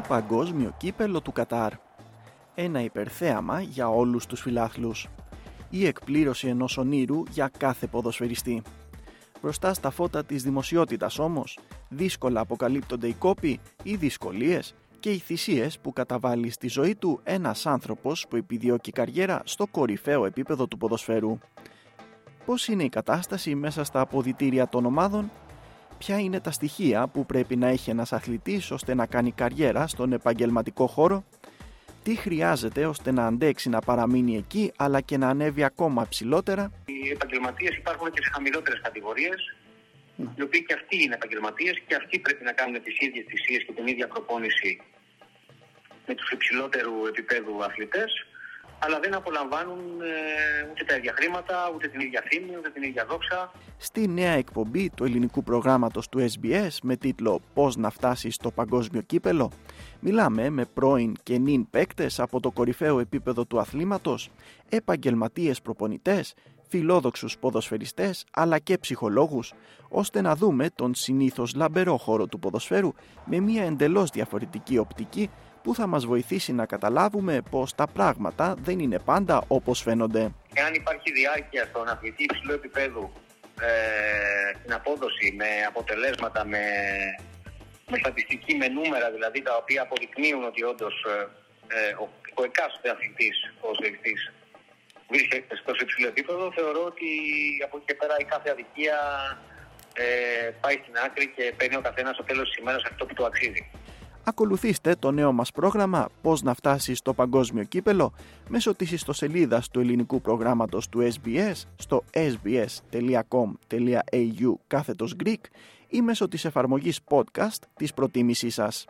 παγκόσμιο κύπελο του Κατάρ. Ένα υπερθέαμα για όλους τους φιλάθλους. Η εκπλήρωση ενός ονείρου για κάθε ποδοσφαιριστή. Μπροστά στα φώτα της δημοσιότητας όμως, δύσκολα αποκαλύπτονται οι κόποι, οι δυσκολίες και οι θυσίες που καταβάλει στη ζωή του ένας άνθρωπος που επιδιώκει καριέρα στο κορυφαίο επίπεδο του ποδοσφαίρου. Πώς είναι η κατάσταση μέσα στα αποδητήρια των ομάδων ποια είναι τα στοιχεία που πρέπει να έχει ένας αθλητής ώστε να κάνει καριέρα στον επαγγελματικό χώρο, τι χρειάζεται ώστε να αντέξει να παραμείνει εκεί αλλά και να ανέβει ακόμα ψηλότερα; Οι επαγγελματίες υπάρχουν και σε χαμηλότερες κατηγορίες, ναι. οι οποίοι και αυτοί είναι επαγγελματίες και αυτοί πρέπει να κάνουν τις ίδιες θυσίες και την ίδια προπόνηση με τους υψηλότερου επίπεδου αθλητές αλλά δεν απολαμβάνουν ε, ούτε τα ίδια χρήματα, ούτε την ίδια φήμη, ούτε την ίδια δόξα. Στη νέα εκπομπή του ελληνικού προγράμματος του SBS με τίτλο «Πώς να φτάσεις στο παγκόσμιο κύπελο» μιλάμε με πρώην και νυν παίκτες από το κορυφαίο επίπεδο του αθλήματος, επαγγελματίες προπονητές, φιλόδοξους ποδοσφαιριστές αλλά και ψυχολόγους, ώστε να δούμε τον συνήθως λαμπερό χώρο του ποδοσφαίρου με μια εντελώς διαφορετική οπτική που θα μας βοηθήσει να καταλάβουμε πως τα πράγματα δεν είναι πάντα όπως φαίνονται. Εάν υπάρχει διάρκεια στον αθλητή υψηλού επίπεδου ε, στην απόδοση με αποτελέσματα, με, με στατιστική, με νούμερα δηλαδή τα οποία αποδεικνύουν ότι όντως ε, ε, ο, ο εκάστοτε αθλητής, ο αθλητής βρίσκεται στο υψηλό επίπεδο, θεωρώ ότι από εκεί και πέρα η κάθε αδικία ε, πάει στην άκρη και παίρνει ο καθένας στο τέλος της ημέρας αυτό που του αξίζει. Ακολουθήστε το νέο μας πρόγραμμα «Πώς να φτάσει στο παγκόσμιο κύπελο» μέσω της ιστοσελίδας του ελληνικού προγράμματος του SBS στο sbs.com.au κάθετος Greek ή μέσω της εφαρμογής podcast της προτίμησής σας.